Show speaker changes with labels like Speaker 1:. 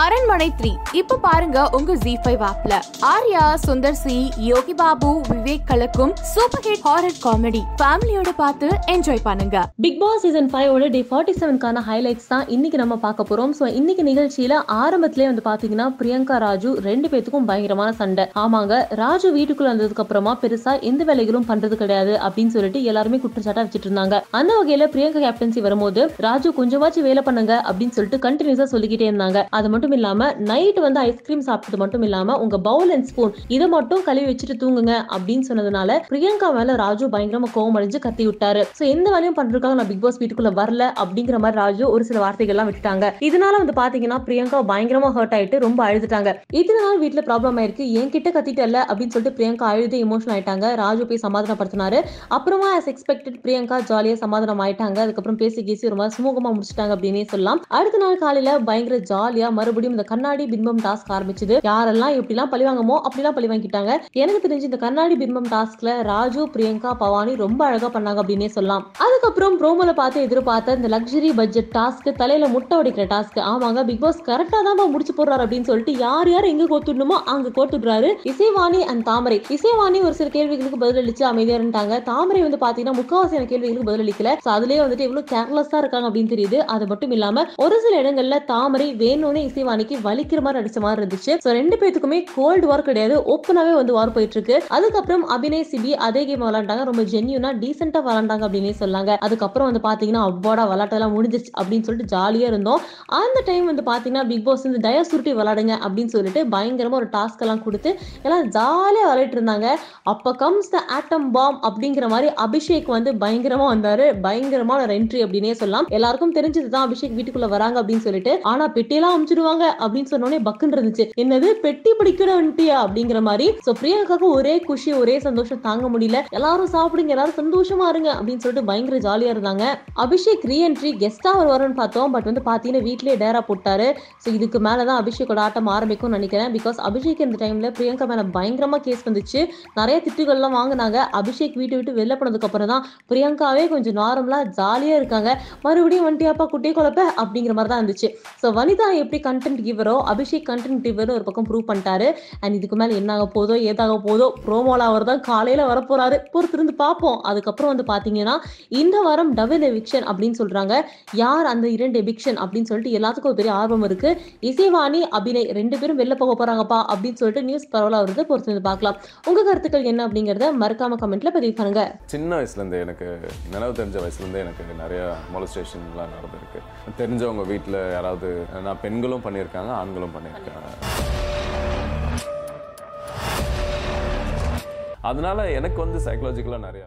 Speaker 1: அரண்மனை த்ரீ. இப்ப பாருங்க உங்க ஜி ஃபைவ் ஆப்ல ஆர்யா சுந்தர் சி யோகி பாபு விவேக் கலக்கும் சூப்பர் ஹிட் ஹாரர் காமெடி ஃபேமிலியோட பார்த்து என்ஜாய் பண்ணுங்க.
Speaker 2: பிக் பாஸ் சீசன் ஃபைவோட டே ஃபார்ட்டி செவன்கான ஹைலைட்ஸ் தான் இன்னைக்கு நம்ம பார்க்க போறோம். ஸோ இன்னைக்கு நிகழ்ச்சியில ஆரம்பத்திலே வந்து பாத்தீங்கன்னா பிரியங்கா ராஜு ரெண்டு பேத்துக்கும் பயங்கரமான சண்டை. ஆமாங்க ராஜு வீட்டுக்குள்ள வந்ததுக்கு அப்புறமா பெருசா எந்த வேலைகளும் பண்றது கிடையாது அப்படின்னு சொல்லிட்டு எல்லாருமே குற்றச்சாட்டா வச்சுட்டு இருந்தாங்க. அந்த வகையில பிரியங்கா கேப்டன்சி வரும்போது ராஜு கொஞ்சமாச்சும் வேலை பண்ணுங்க அப்படின்னு சொல்லிட்டு கண்டினியூஸா சொல்லிக்கிட்டே இருந்தாங்க. அது மட்டும் இல்லாம நைட் வந்து ஐஸ்கிரீம் சாப்பிட்டது மட்டும் இல்லாம உங்க பவுல் அண்ட் ஸ்பூன் இதை மட்டும் கழுவி வச்சுட்டு தூங்குங்க அப்படின்னு சொன்னதுனால பிரியங்கா மேல ராஜு பயங்கரமா கோவம் அடைஞ்சு கத்தி விட்டாரு. சோ எந்த வேலையும் பண்றதுக்காக நான் பிக் பாஸ் வீட்டுக்குள்ள வரல அப்படிங்கிற மாதிரி ராஜு ஒரு சில வார்த்தைகள்லாம் விட்டுட்டாங்க. இதனால வந்து பாத்தீங்கன்னா பிரியங்கா பயங்கரமா ஹர்ட் ஆயிட்டு ரொம்ப அழுதுட்டாங்க. இத்தனை நாள் வீட்டுல ப்ராப்ளம் ஆயிருக்கு. என்கிட்ட கத்திட்டல அப்படின்னு சொல்லிட்டு பிரியங்கா அழுது எமோஷனல் ஆயிட்டாங்க. ராஜு போய் சமாதானப்படுத்தினாரு. அப்புறமா ஆஸ் எக்ஸ்பெக்டட் பிரியங்கா ஜாலியா சமாதானம் ஆயிட்டாங்க அதுக்கப்புறம் பேசி கேசி ரொம்ப சுமூகமா முடிச்சிட்டாங்க அப்படின்னே சொல்லலாம். அடுத்த நாள் காலையில பயங்கர ஜாலியா மறுபடியும் இந்த கண்ணாடி பிம்பம் டாஸ்க் ஆரம்பிச்சது. யாரெல்லாம் எப்படிலாம் பழி வாங்கமோ அப்படிலாம் பழி வாங்கிட்டாங்க. எனக்கு தெரிஞ்சு இந்த கண்ணாடி பிம்பம் டாஸ்க்ல ராஜு பிரியங்கா பவானி ரொம்ப அழகா பண்ணாங்க அப்படின்னே சொல்லலாம். அதுக்கப்புறம் ப்ரோமோல பார்த்து எதிர்பார்த்த இந்த லக்ஸரி பட்ஜெட் டாஸ்க் தலையில முட்டை உடைக்கிற டாஸ்க். ஆமாங்க பிக் பாஸ் கரெக்டா தான் முடிச்சு போடுறாரு அப்படின்னு சொல்லிட்டு யார் யார் எங்க கோத்துடணுமோ அங்க கோத்துடுறாரு இசைவாணி அண்ட் தாமரை. இசைவாணி ஒரு சில கேள்விகளுக்கு பதிலளிச்சு அமைதியா இருந்தாங்க தாமரை வந்து பாத்தீங்கன்னா முக்காவாசியான கேள்விகளுக்கு பதிலளிக்கல. அதுலயே வந்துட்டு எவ்வளவு கேர்லெஸ்ஸா இருக்காங்க அப்படின்னு தெரியுது. அது மட்டும் இல்லாம ஒரு சில இடங்கள்ல தாமரை வேணும்னு இசைவாணிக்கு வலிக்கிற மாதிரி அடிச்ச மாதிரி இருந்துச்சு. ஸோ ரெண்டு பேத்துக்குமே கோல்டு வார் கிடையாது. ஓப்பனாவே வந்து வார் போயிட்டு இருக்கு அதுக்கப்புறம் அபிநய் சிபி அதே கேம் விளாண்டாங்க ரொம்ப ஜென்யூனா டீசென்டா விளாண்டாங்க அப்படின்னே சொல்லாங்க அதுக்கப்புறம் வந்து பாத்தீங்கன்னா அவ்வாடா விளாட்டெல்லாம் முடிஞ்சிச்சு அப்படின்னு சொல்லிட்டு ஜாலியா இருந்தோம். அந்த டைம் வந்து பாத்தீங்கன்னா பிக் பாஸ் வந்து தயா சுருட்டி விளாடுங்க அப்படின்னு சொல்லிட்டு பயங்கரமா ஒரு டாஸ்க் எல்லாம் கொடுத்து எல்லாம் ஜாலியா விளையாட்டு இருந்தாங்க. அப்ப கம்ஸ் த ஆட்டம் பாம் அப்படிங்கிற மாதிரி அபிஷேக் வந்து பயங்கரமா வந்தாரு. பயங்கரமான ஒரு என்ட்ரி அப்படின்னே சொல்லலாம். எல்லாருக்கும் தெரிஞ்சதுதான் அபிஷேக் வீட்டுக்குள்ள வராங்க அப்படின்னு சொல்லிட்டு. ஆனா பெட்டியெல்லாம் அமிச்சிடுவாங்க. அப்படின்னு சொன்னோடனே பக்குன்னு இருந்துச்சு. என்னது? பெட்டி பிடிக்கிற வந்துட்டியா அப்படிங்கிற மாதிரி. சோ பிரியங்காக்கு ஒரே குஷி ஒரே சந்தோஷம். தாங்க முடியல. எல்லாரும் சாப்பிடுங்க எல்லாரும் சந்தோஷமா இருங்க அப்படின்னு சொல்லிட்டு பயங்கர ஜாலியா இருந்தாங்க. அபிஷேக் ரீஎன்ட்ரி கெஸ்டா வருவாருன்னு பார்த்தோம். பட் வந்து பாத்தீங்கன்னா வீட்லயே டேரா போட்டாரு. ஸோ இதுக்கு மேலதான் அபிஷேக்கோட ஆட்டம் ஆரம்பிக்கும்னு நினைக்கிறேன். பிகாஸ் அபிஷேக் இந்த டைம்ல பிரியங்கா மேல பயங்கரமா கேஸ் வந்துச்சு. நிறைய திட்டுகள்லாம் வாங்கினாங்க. அபிஷேக் வீட்டை விட்டு வெளில போனதுக்கு அப்புறம் தான் பிரியங்காவே கொஞ்சம் நார்மலா ஜாலியா இருக்காங்க. மறுபடியும் வண்டியாப்பா குட்டி குழப்ப? அப்படிங்கிற மாதிரி தான் இருந்துச்சு. ஸோ வனிதா எப்படி கண்டென்ட் கிவரோ அபிஷேக் கண்டென்ட் கிவரோ ஒரு பக்கம் ப்ரூவ் பண்ணிட்டாரு. அண்ட் இதுக்கு மேலே என்ன ஆக போதோ ஏதாக போதோ ப்ரோமோல அவர் தான் காலையில் வரப்போறாரு பொறுத்திருந்து பார்ப்போம். அதுக்கப்புறம் வந்து பார்த்தீங்கன்னா இந்த வாரம் டபுள் எவிக்ஷன் அப்படின்னு சொல்கிறாங்க யார் அந்த இரண்டு எவிக்ஷன் அப்படின்னு சொல்லிட்டு எல்லாத்துக்கும் ஒரு பெரிய ஆர்வம் இருக்கு. இசைவாணி அபிநய் ரெண்டு பேரும் வெளில போக போறாங்கப்பா அப்படின்னு சொல்லிட்டு நியூஸ் பரவலா வருது. பொறுத்திருந்து பார்க்கலாம். உங்க கருத்துக்கள் என்ன அப்படிங்கறத மறக்காம கமெண்ட்ல பதிவு பண்ணுங்க.
Speaker 3: சின்ன வயசுலேருந்து எனக்கு நினைவு தெரிஞ்ச வயசுலேருந்தே எனக்கு நிறைய மொலஸ்டேஷன்லாம் நடந்திருக்கு. தெரிஞ்சவங்க வீட்டில் யாராவது நான் பெண்களும் பண்ணியிருக்காங்க ஆண்களும் பண்ணியிருக்காங்க. அதனால எனக்கு வந்து சைக்கலாஜிக்கலாக நிறையா